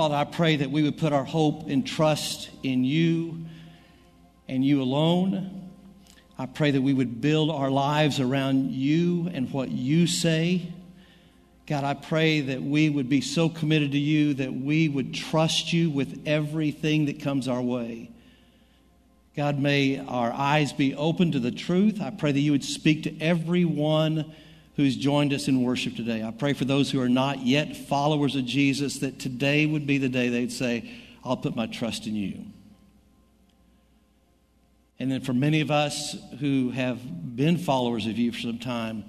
Father, I pray that we would put our hope and trust in you and you alone. I pray that we would build our lives around you and what you say. God, I pray that we would be so committed to you that we would trust you with everything that comes our way. God, may our eyes be open to the truth. I pray that you would speak to everyone who's joined us in worship today. I pray for those who are not yet followers of Jesus that today would be the day they'd say, I'll put my trust in you. And then for many of us who have been followers of you for some time,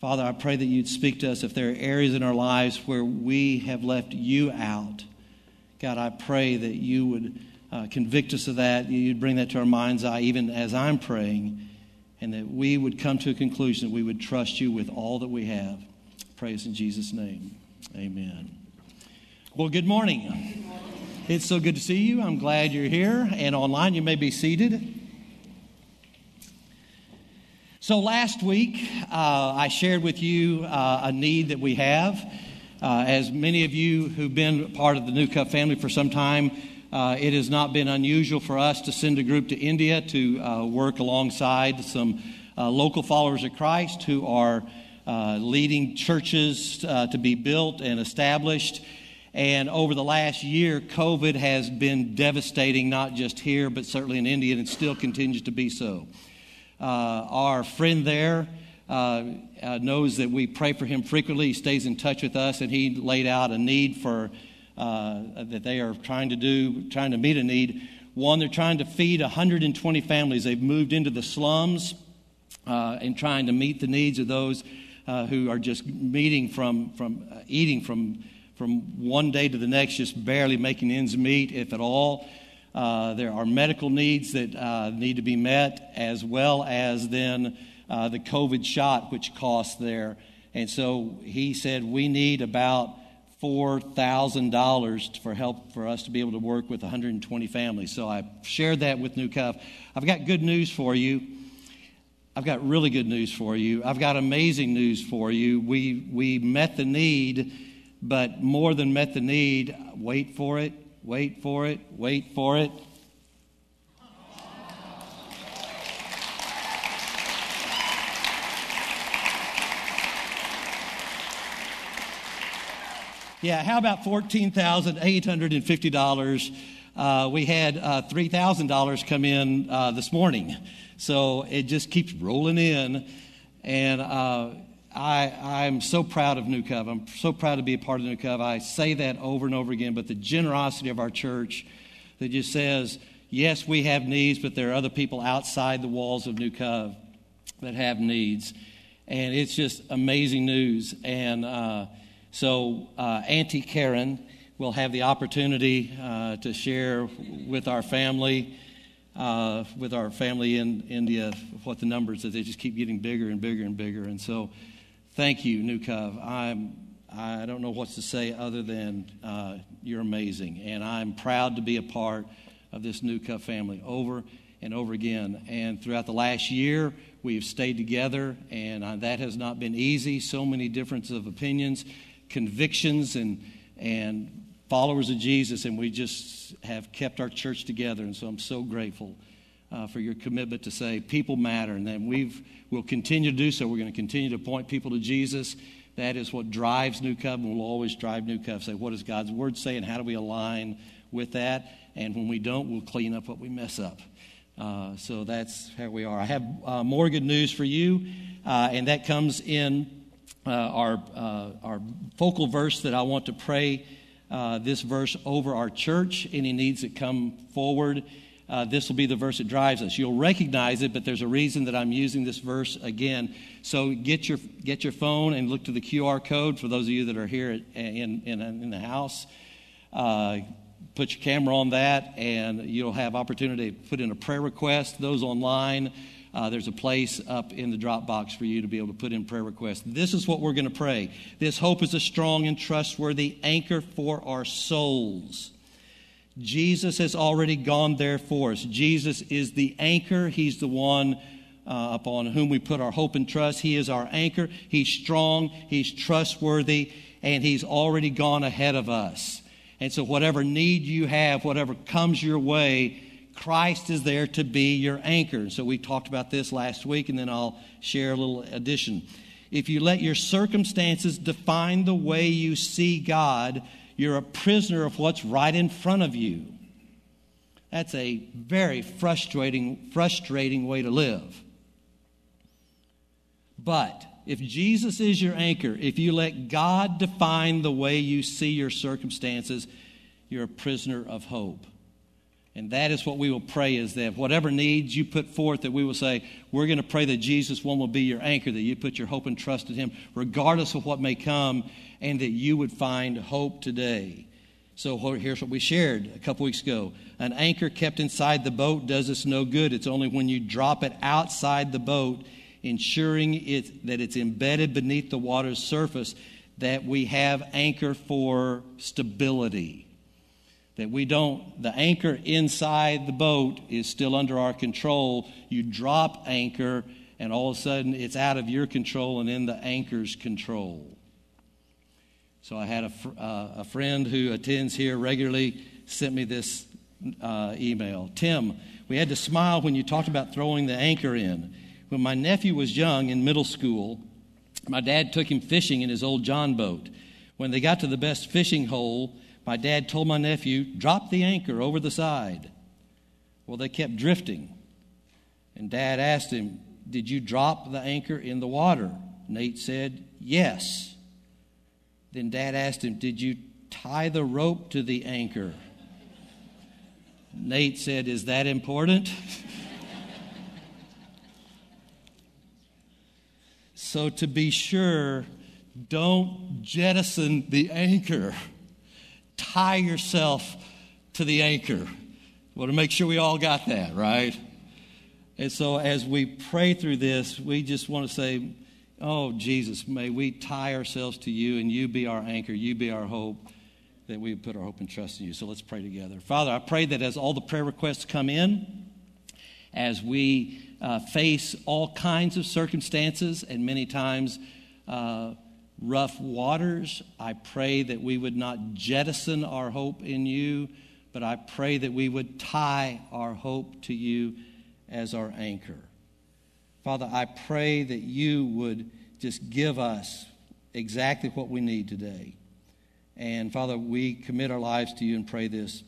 Father, I pray that you'd speak to us if there are areas in our lives where we have left you out. God, I pray that you would uh, convict us of that. You'd bring that to our mind's eye, even as I'm praying, and that we would come to a conclusion that we would trust you with all that we have. Praise in Jesus' name. Amen. Well, good morning. It's so good to see you. I'm glad you're here. And online, you may be seated. So, last week, uh, I shared with you uh, a need that we have. Uh, as many of you who've been part of the New Cove family for some time, uh, it has not been unusual for us to send a group to India to uh, work alongside some uh, local followers of Christ who are leading churches to be built and established. And over the last year, COVID has been devastating, not just here, but certainly in India, and it still continues to be so. Uh, our friend there uh, uh, knows that we pray for him frequently. He stays in touch with us, and he laid out a need for that they are trying to do, trying to meet a need. One, they're trying to feed 120 families. They've moved into the slums uh, and trying to meet the needs of those uh, who are just meeting from, from uh, eating from, from one day to the next, just barely making ends meet, if at all. Uh, there are medical needs that uh, need to be met, as well as then uh, the COVID shot, which costs there. And so he said, we need about $4,000 for help for us to be able to work with 120 families. So I shared that with New Cove. I've got good news for you. I've got really good news for you. I've got amazing news for you. We, we met the need, but more than met the need, wait for it, Wait for it, wait for it. Yeah, how about $14,850? Uh, we had uh, $3,000 come in uh, this morning. So it just keeps rolling in. And uh, I, I'm so proud of New Cove. I'm so proud to be a part of New Cove. I say that over and over again, but the generosity of our church that just says, yes, we have needs, but there are other people outside the walls of New Cove that have needs. And it's just amazing news. And uh, so, uh, Auntie Karen will have the opportunity uh, to share with our family. Uh, with our family in India, what the numbers are, they just keep getting bigger and bigger and bigger. And so Thank you, Cove. I'm, I don't know what to say other than uh, you're amazing. And I'm proud to be a part of this Cove family over and over again. And throughout the last year, we've stayed together, and uh, that has not been easy. So many differences of opinions, convictions, and, and followers of Jesus, and we just have kept our church together. And so I'm so grateful uh, for your commitment to say people matter, and then we've we'll continue to do so. We're going to continue to point people to Jesus. That is what drives New Covenant. We'll always drive New Covenant. Say, what does God's Word say, and how do we align with that? And when we don't, we'll clean up what we mess up. Uh, so that's how we are. I have uh, more good news for you, uh, and that comes in uh, our uh, our focal verse that I want to pray. this verse over our church. Any needs that come forward uh, this will be the verse that drives us. You'll recognize it, but there's a reason that I'm using this verse again. So get your, get your phone and look to the QR code for those of you that are here at, in, in, in, the house. Uh, put your camera on that, and you'll have opportunity to put in a prayer request. Those online, uh, there's a place up in the Dropbox for you to be able to put in prayer requests. This is what we're going to pray. This hope is a strong and trustworthy anchor for our souls. Jesus has already gone there for us. Jesus is the anchor. He's the one uh, upon whom we put our hope and trust. He is our anchor. He's strong. He's trustworthy. And He's already gone ahead of us. And so, whatever need you have, whatever comes your way, Christ is there to be your anchor. So, we talked about this last week, and then I'll share a little addition. If you let your circumstances define the way you see God, you're a prisoner of what's right in front of you. That's a very frustrating, frustrating way to live. But if Jesus is your anchor, if you let God define the way you see your circumstances, you're a prisoner of hope. And that is what we will pray is that whatever needs you put forth, that we will say, we're going to pray that Jesus one will be your anchor, that you put your hope and trust in him, regardless of what may come, and that you would find hope today. So here's what we shared a couple weeks ago. An anchor kept inside the boat does us no good. It's only when you drop it outside the boat ensuring it, that it's embedded beneath the water's surface, that we have anchor for stability. That we don't, the anchor inside the boat is still under our control. You drop anchor, and all of a sudden it's out of your control and in the anchor's control. So I had a, uh, a friend who attends here regularly sent me this uh, email. Tim, we had to smile when you talked about throwing the anchor in. When my nephew was young in middle school, my dad took him fishing in his old John boat. When they got to the best fishing hole, my dad told my nephew, Drop the anchor over the side. Well, they kept drifting. And dad asked him, Did you drop the anchor in the water? Nate said, Yes. Then dad asked him, Did you tie the rope to the anchor? Nate said, Is that important? So, to be sure, don't jettison the anchor. Tie yourself to the anchor. Want to make sure we all got that, right? And so, as we pray through this, we just want to say, Oh, Jesus, may we tie ourselves to you and you be our anchor, you be our hope, that we put our hope and trust in you. So let's pray together. Father, I pray that as all the prayer requests come in, as we uh, face all kinds of circumstances and many times uh, rough waters. I pray that we would not jettison our hope in you, but I pray that we would tie our hope to you as our anchor. Father, I pray that you would just give us exactly what we need today. And Father, we commit our lives to you and pray this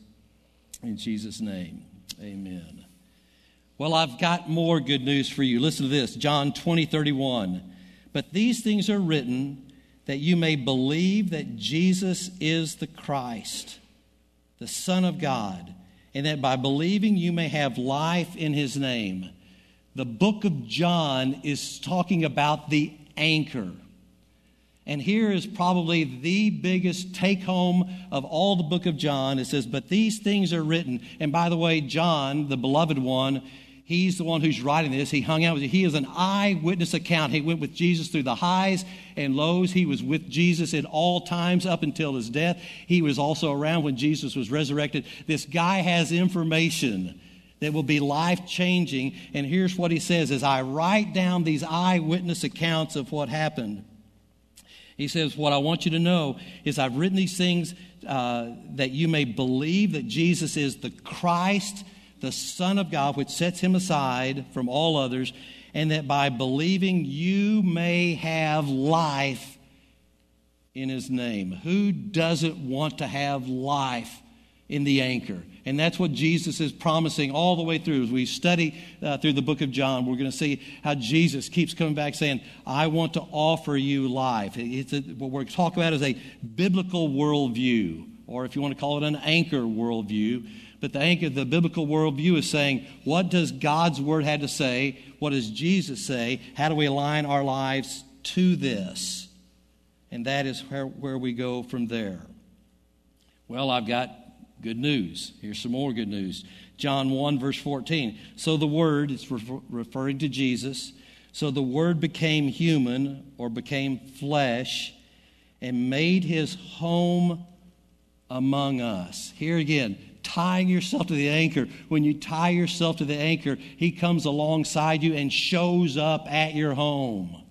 in Jesus' name. Amen. Well, I've got more good news for you. Listen to this John 20, 31. But these things are written that you may believe that Jesus is the Christ, the Son of God, and that by believing you may have life in his name. The book of John is talking about the anchor. And here is probably the biggest take home of all the book of John. It says, But these things are written. And by the way, John, the beloved one, He's the one who's writing this. He hung out with He is an eyewitness account. He went with Jesus through the highs and lows. He was with Jesus at all times up until his death. He was also around when Jesus was resurrected. This guy has information that will be life changing. And here's what he says as I write down these eyewitness accounts of what happened. He says, What I want you to know is I've written these things uh, that you may believe that Jesus is the Christ the Son of God, which sets him aside from all others, and that by believing you may have life in his name. Who doesn't want to have life in the anchor? And that's what Jesus is promising all the way through. As we study uh, through the book of John, we're going to see how Jesus keeps coming back saying, I want to offer you life. It's a, what we're talking about is a biblical worldview, or if you want to call it an anchor worldview but the anchor, the biblical worldview is saying, what does God's word have to say? What does Jesus say? How do we align our lives to this? And that is where, where we go from there. Well, I've got good news. Here's some more good news. John 1, verse 14. So the Word, it's referring to Jesus. So the Word became human or became flesh and made his home among us. Here again, tying yourself to the anchor, when you tie yourself to the anchor, He comes alongside you and shows up at your home,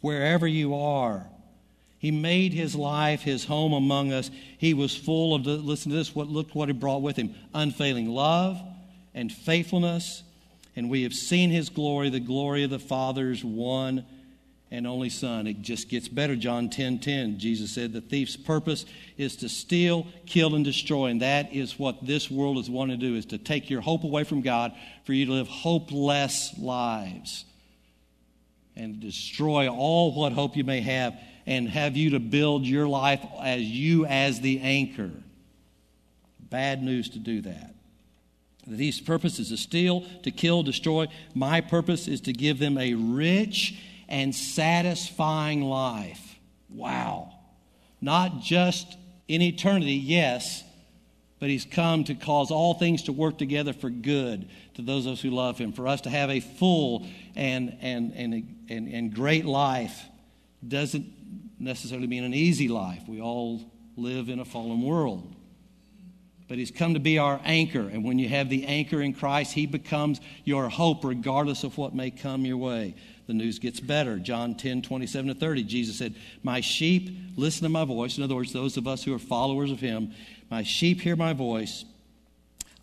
wherever you are. He made his life his home among us. He was full of, listen to this, what, look what he brought with him unfailing love and faithfulness. And we have seen his glory, the glory of the Father's one and only Son. It just gets better. John 10 10, Jesus said, The thief's purpose is to steal, kill, and destroy. And that is what this world is wanting to do, is to take your hope away from God for you to live hopeless lives and destroy all what hope you may have and have you to build your life as you as the anchor. Bad news to do that. The thief's purpose is to steal, to kill, destroy. My purpose is to give them a rich and satisfying life. Wow. Not just in eternity, yes, but he's come to cause all things to work together for good to those of us who love him, for us to have a full and, and, and, and, and great life. Doesn't necessarily mean an easy life. We all live in a fallen world. But he's come to be our anchor. And when you have the anchor in Christ, he becomes your hope regardless of what may come your way. The news gets better. John 10, 27 to 30, Jesus said, My sheep listen to my voice. In other words, those of us who are followers of him, my sheep hear my voice.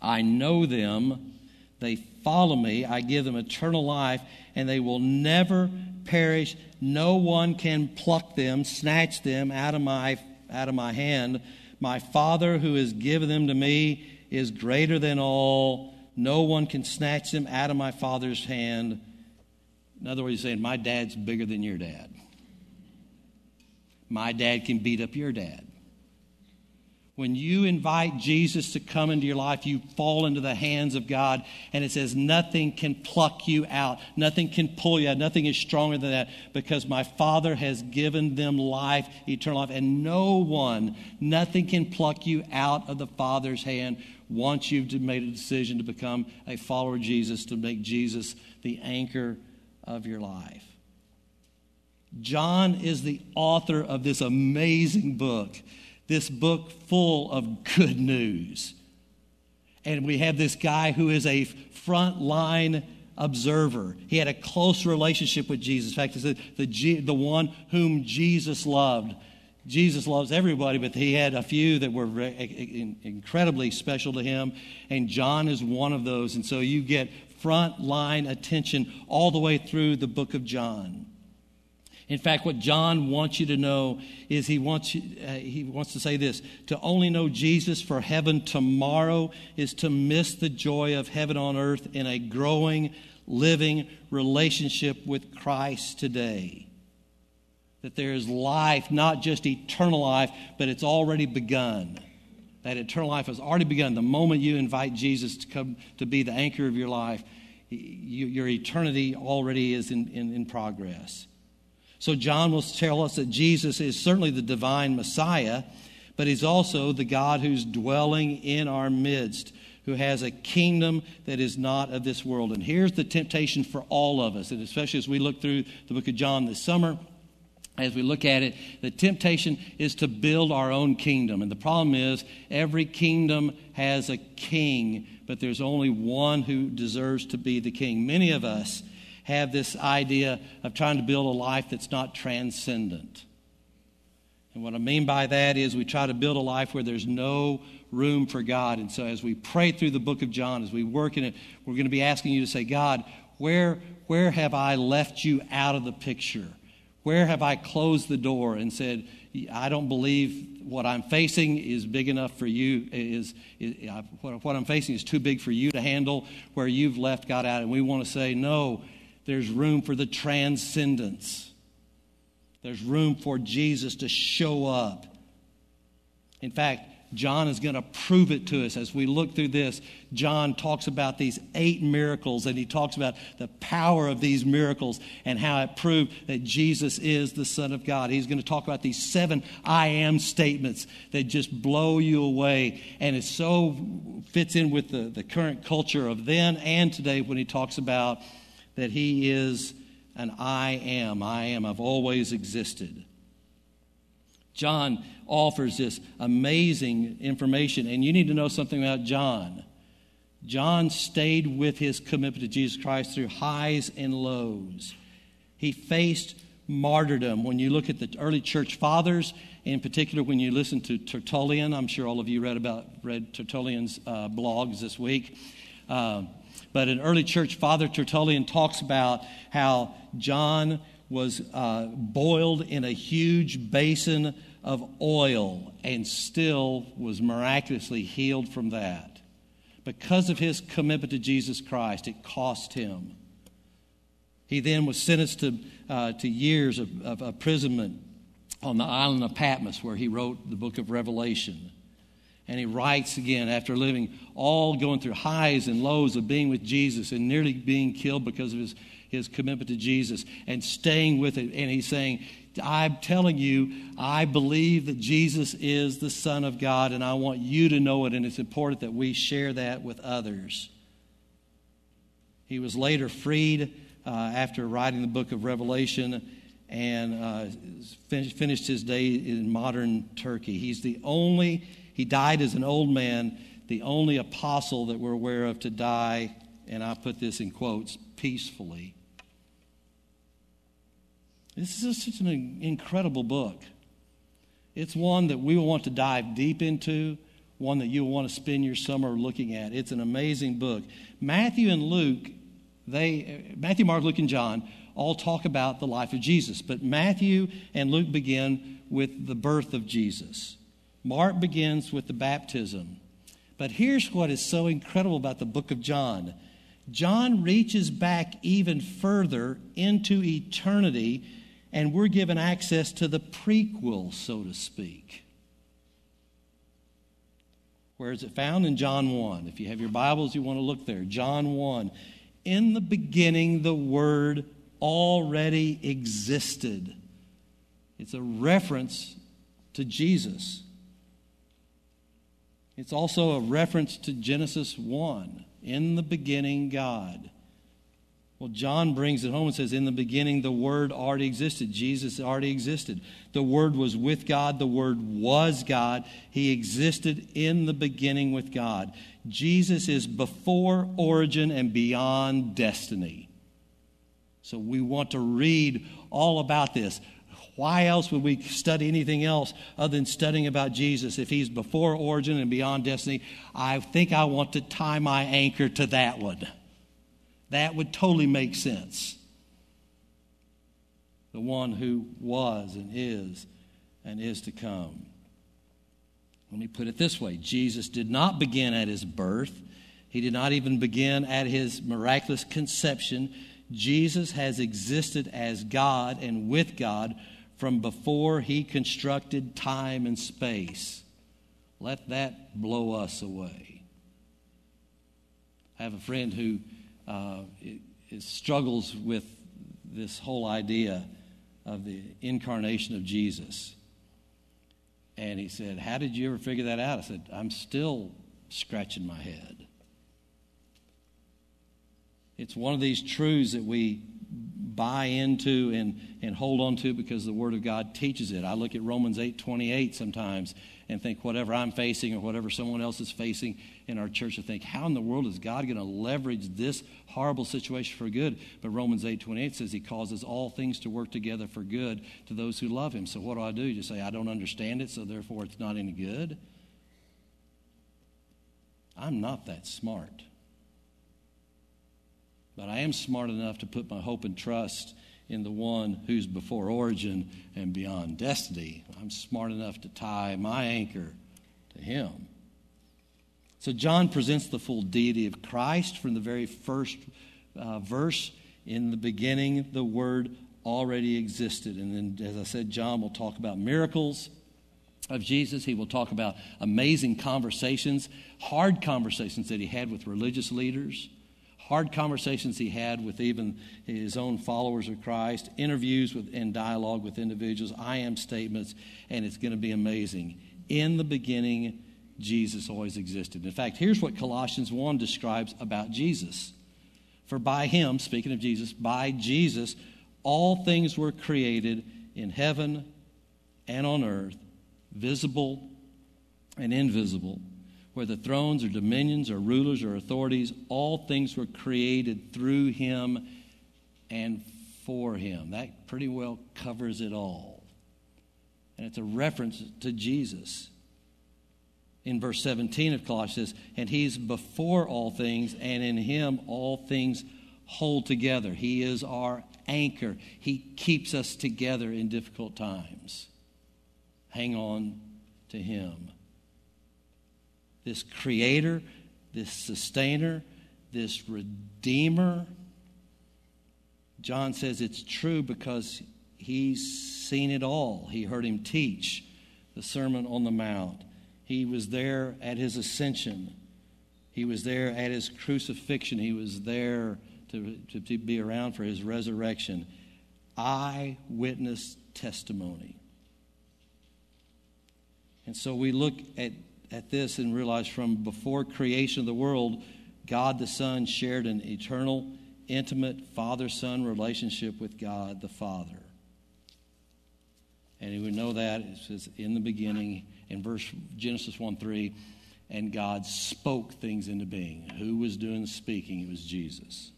I know them. They follow me. I give them eternal life, and they will never perish. No one can pluck them, snatch them out of my, out of my hand. My Father who has given them to me is greater than all. No one can snatch them out of my Father's hand. In other words, he's saying, My dad's bigger than your dad. My dad can beat up your dad. When you invite Jesus to come into your life, you fall into the hands of God, and it says, Nothing can pluck you out. Nothing can pull you out. Nothing is stronger than that because my Father has given them life, eternal life, and no one, nothing can pluck you out of the Father's hand once you've made a decision to become a follower of Jesus, to make Jesus the anchor of your life. John is the author of this amazing book this book full of good news. And we have this guy who is a frontline observer. He had a close relationship with Jesus. In fact, he said the, the one whom Jesus loved. Jesus loves everybody, but he had a few that were incredibly special to him, and John is one of those. And so you get front line attention all the way through the book of John. In fact, what John wants you to know is he wants, you, uh, he wants to say this to only know Jesus for heaven tomorrow is to miss the joy of heaven on earth in a growing, living relationship with Christ today. That there is life, not just eternal life, but it's already begun. That eternal life has already begun. The moment you invite Jesus to come to be the anchor of your life, you, your eternity already is in, in, in progress. So John will tell us that Jesus is certainly the divine Messiah, but he's also the God who's dwelling in our midst, who has a kingdom that is not of this world. And here's the temptation for all of us, and especially as we look through the book of John this summer as we look at it, the temptation is to build our own kingdom. And the problem is, every kingdom has a king, but there's only one who deserves to be the king. Many of us have this idea of trying to build a life that's not transcendent. And what I mean by that is we try to build a life where there's no room for God. And so as we pray through the book of John, as we work in it, we're going to be asking you to say, God, where, where have I left you out of the picture? Where have I closed the door and said, I don't believe what I'm facing is big enough for you, is, is what I'm facing is too big for you to handle, where you've left God out. And we want to say, no, there's room for the transcendence. There's room for Jesus to show up. In fact, John is going to prove it to us as we look through this. John talks about these eight miracles and he talks about the power of these miracles and how it proved that Jesus is the Son of God. He's going to talk about these seven I am statements that just blow you away. And it so fits in with the, the current culture of then and today when he talks about that He is an I am. I am. I've always existed. John offers this amazing information, and you need to know something about John. John stayed with his commitment to Jesus Christ through highs and lows. He faced martyrdom. When you look at the early church fathers, in particular, when you listen to Tertullian, I'm sure all of you read about read Tertullian's uh, blogs this week. Uh, but an early church father, Tertullian, talks about how John was uh, boiled in a huge basin of oil and still was miraculously healed from that. Because of his commitment to Jesus Christ, it cost him. He then was sentenced to, uh, to years of, of imprisonment on the island of Patmos, where he wrote the book of Revelation. And he writes again after living all going through highs and lows of being with Jesus and nearly being killed because of his, his commitment to Jesus and staying with it. And he's saying, I'm telling you, I believe that Jesus is the Son of God, and I want you to know it, and it's important that we share that with others. He was later freed uh, after writing the book of Revelation and uh, finished his day in modern Turkey. He's the only, he died as an old man, the only apostle that we're aware of to die, and I put this in quotes, peacefully. This is such an incredible book. It's one that we will want to dive deep into, one that you'll want to spend your summer looking at. It's an amazing book. Matthew and Luke, they Matthew, Mark, Luke, and John all talk about the life of Jesus, but Matthew and Luke begin with the birth of Jesus. Mark begins with the baptism. But here's what is so incredible about the book of John. John reaches back even further into eternity and we're given access to the prequel, so to speak. Where is it found? In John 1. If you have your Bibles, you want to look there. John 1. In the beginning, the Word already existed. It's a reference to Jesus. It's also a reference to Genesis 1. In the beginning, God. Well, John brings it home and says, In the beginning, the Word already existed. Jesus already existed. The Word was with God. The Word was God. He existed in the beginning with God. Jesus is before origin and beyond destiny. So we want to read all about this. Why else would we study anything else other than studying about Jesus if he's before origin and beyond destiny? I think I want to tie my anchor to that one. That would totally make sense. The one who was and is and is to come. Let me put it this way Jesus did not begin at his birth, he did not even begin at his miraculous conception. Jesus has existed as God and with God from before he constructed time and space. Let that blow us away. I have a friend who Uh, struggles with this whole idea of the incarnation of Jesus. And he said, How did you ever figure that out? I said, I'm still scratching my head. It's one of these truths that we buy into and, and hold on to because the Word of God teaches it. I look at Romans 8 28 sometimes and think whatever I'm facing or whatever someone else is facing in our church, to think, how in the world is God going to leverage this horrible situation for good? But Romans 8 28 says He causes all things to work together for good to those who love Him. So what do I do? Just say, I don't understand it, so therefore it's not any good? I'm not that smart. But I am smart enough to put my hope and trust in the one who's before origin and beyond destiny. I'm smart enough to tie my anchor to him. So John presents the full deity of Christ from the very first uh, verse. In the beginning, the Word already existed. And then, as I said, John will talk about miracles of Jesus. He will talk about amazing conversations, hard conversations that he had with religious leaders hard conversations he had with even his own followers of Christ, interviews with, and dialogue with individuals, I am statements, and it's going to be amazing. In the beginning, Jesus always existed. In fact, here's what Colossians 1 describes about Jesus. For by him, speaking of Jesus, by Jesus, all things were created in heaven and on earth, visible and invisible whether thrones or dominions or rulers or authorities, all things were created through him and for him. That pretty well covers it all. And it's a reference to Jesus. In verse 17 of Colossians, and he's before all things, and in him all things hold together. He is our anchor. He keeps us together in difficult times. Hang on to him. This creator, this sustainer, this redeemer. John says it's true because he's seen it all. He heard him teach the Sermon on the Mount. He was there at his ascension. He was there at his crucifixion. He was there to, to, to be around for his resurrection. Eyewitness testimony. And so we look at, at this and realize from before creation of the world, God the Son shared an eternal, intimate father son relationship with God the Father. And we know that it says in the beginning, in verse Genesis 1 3, and God spoke things into being. Who was doing the speaking? It was Jesus.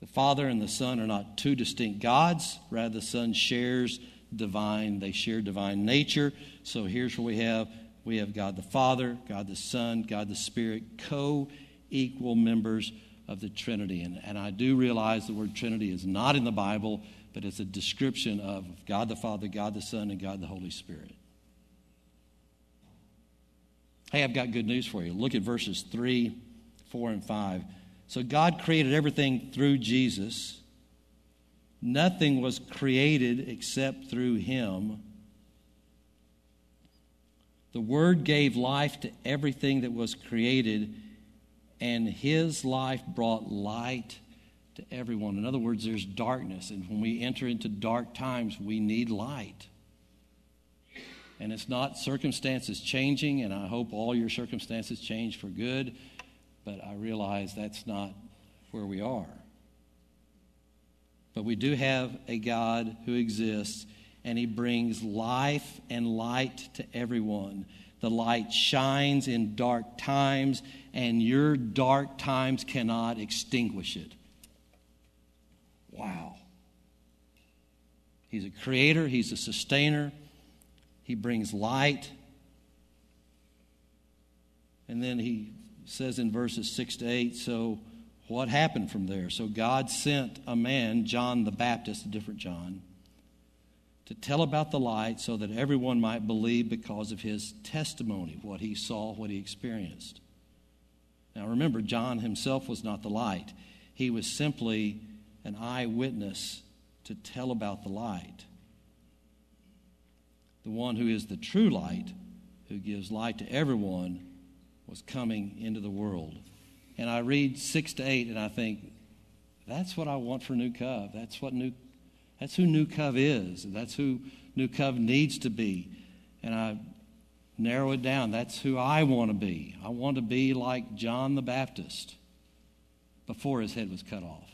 The Father and the Son are not two distinct gods. Rather, the Son shares divine, they share divine nature. So here's what we have we have God the Father, God the Son, God the Spirit, co equal members of the Trinity. And, and I do realize the word Trinity is not in the Bible, but it's a description of God the Father, God the Son, and God the Holy Spirit. Hey, I've got good news for you. Look at verses 3, 4, and 5. So God created everything through Jesus. Nothing was created except through him. The Word gave life to everything that was created, and His life brought light to everyone. In other words, there's darkness, and when we enter into dark times, we need light. And it's not circumstances changing, and I hope all your circumstances change for good but I realize that's not where we are. But we do have a God who exists, and He brings life and light to everyone. The light shines in dark times, and your dark times cannot extinguish it. Wow. He's a creator, He's a sustainer, He brings light. And then He says in verses 6 to 8 so what happened from there? So God sent a man, John the Baptist, a different John, to tell about the light so that everyone might believe because of his testimony, what he saw, what he experienced. Now remember, John himself was not the light, he was simply an eyewitness to tell about the light. The one who is the true light, who gives light to everyone, was coming into the world. And I read six to eight and I think, that's what I want for New Cove. That's what new that's who New Cove is. That's who New Cove needs to be. And I narrow it down. That's who I want to be. I want to be like John the Baptist before his head was cut off.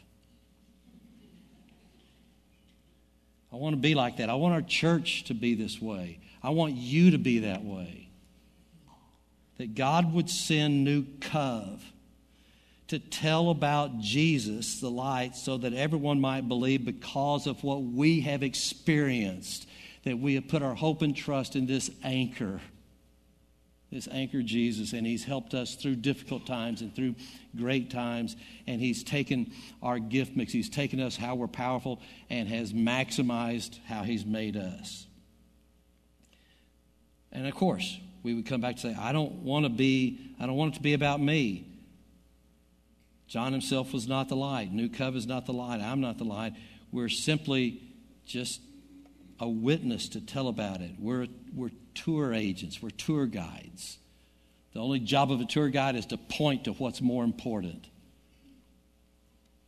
I want to be like that. I want our church to be this way. I want you to be that way that God would send New Cove to tell about Jesus, the light, so that everyone might believe because of what we have experienced, that we have put our hope and trust in this anchor, this anchor Jesus, and He's helped us through difficult times and through great times, and He's taken our gift mix, He's taken us how we're powerful, and has maximized how He's made us. And of course, we would come back to say, I don't want to be, I don't want it to be about me. John himself was not the light. New Cove is not the light. I'm not the light. We're simply just a witness to tell about it. We're, we're tour agents, we're tour guides. The only job of a tour guide is to point to what's more important.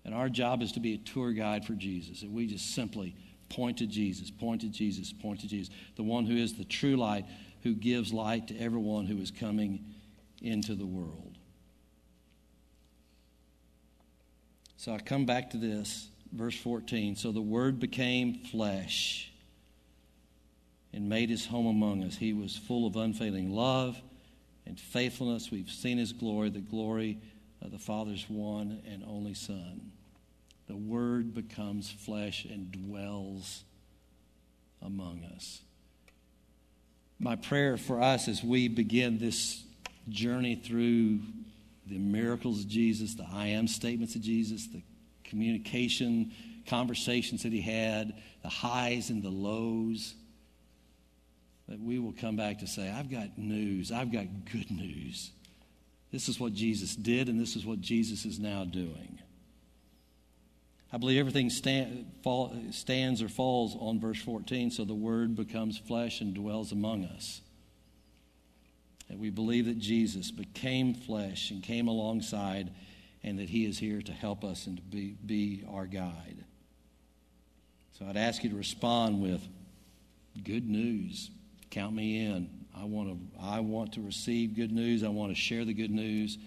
And our job is to be a tour guide for Jesus. And we just simply point to Jesus, point to Jesus, point to Jesus, the one who is the true light, who gives light to everyone who is coming into the world. So I come back to this, verse 14. So the Word became flesh and made his home among us. He was full of unfailing love and faithfulness. We've seen his glory, the glory of the Father's one and only Son. the Word becomes flesh and dwells among us. My prayer for us as we begin this journey through the miracles of Jesus, the I am statements of Jesus, the communication, conversations that he had, the highs and the lows, that we will come back to say, I've got news, I've got good news. This is what Jesus did, and this is what Jesus is now doing. I believe everything stand, fall, stands or falls on verse 14, so the Word becomes flesh and dwells among us. And we believe that Jesus became flesh and came alongside, and that He is here to help us and to be, be our guide. So I'd ask you to respond with good news. Count me in. I want to, I want to receive good news. I want to share the good news.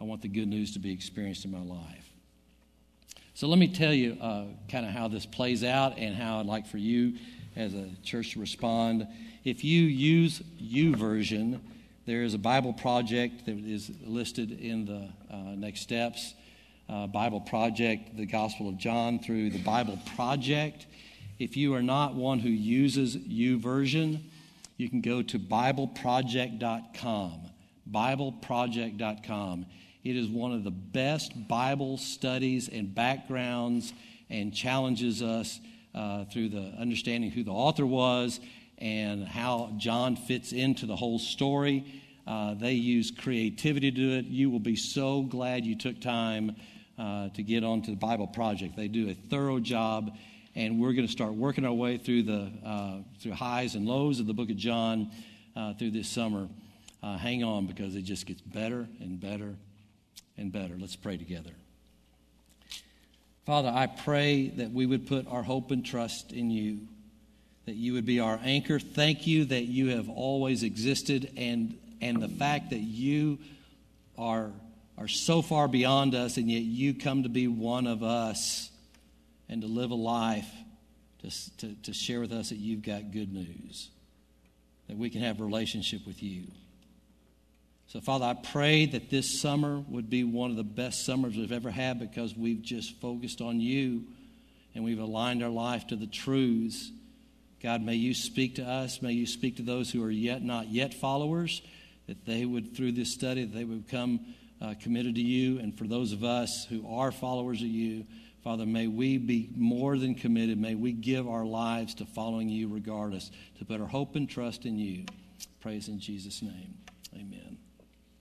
I want the good news to be experienced in my life. So let me tell you uh, kind of how this plays out and how I'd like for you as a church to respond. If you use YouVersion, there is a Bible project that is listed in the uh, next steps. Uh, Bible Project, the Gospel of John through the Bible Project. If you are not one who uses YouVersion, you can go to BibleProject.com. BibleProject.com. It is one of the best Bible studies and backgrounds and challenges us uh, through the understanding who the author was and how John fits into the whole story. Uh, they use creativity to do it. You will be so glad you took time uh, to get onto the Bible Project. They do a thorough job, and we're going to start working our way through the uh, through highs and lows of the Book of John uh, through this summer. Uh, hang on, because it just gets better and better and better. Let's pray together. Father, I pray that we would put our hope and trust in you, that you would be our anchor. Thank you that you have always existed, and, and the fact that you are, are so far beyond us, and yet you come to be one of us and to live a life to, to, to share with us that you've got good news, that we can have a relationship with you. So, Father, I pray that this summer would be one of the best summers we've ever had because we've just focused on you and we've aligned our life to the truths. God, may you speak to us. May you speak to those who are yet not yet followers, that they would, through this study, that they would become uh, committed to you. And for those of us who are followers of you, Father, may we be more than committed. May we give our lives to following you regardless, to put our hope and trust in you. Praise in Jesus' name. Amen.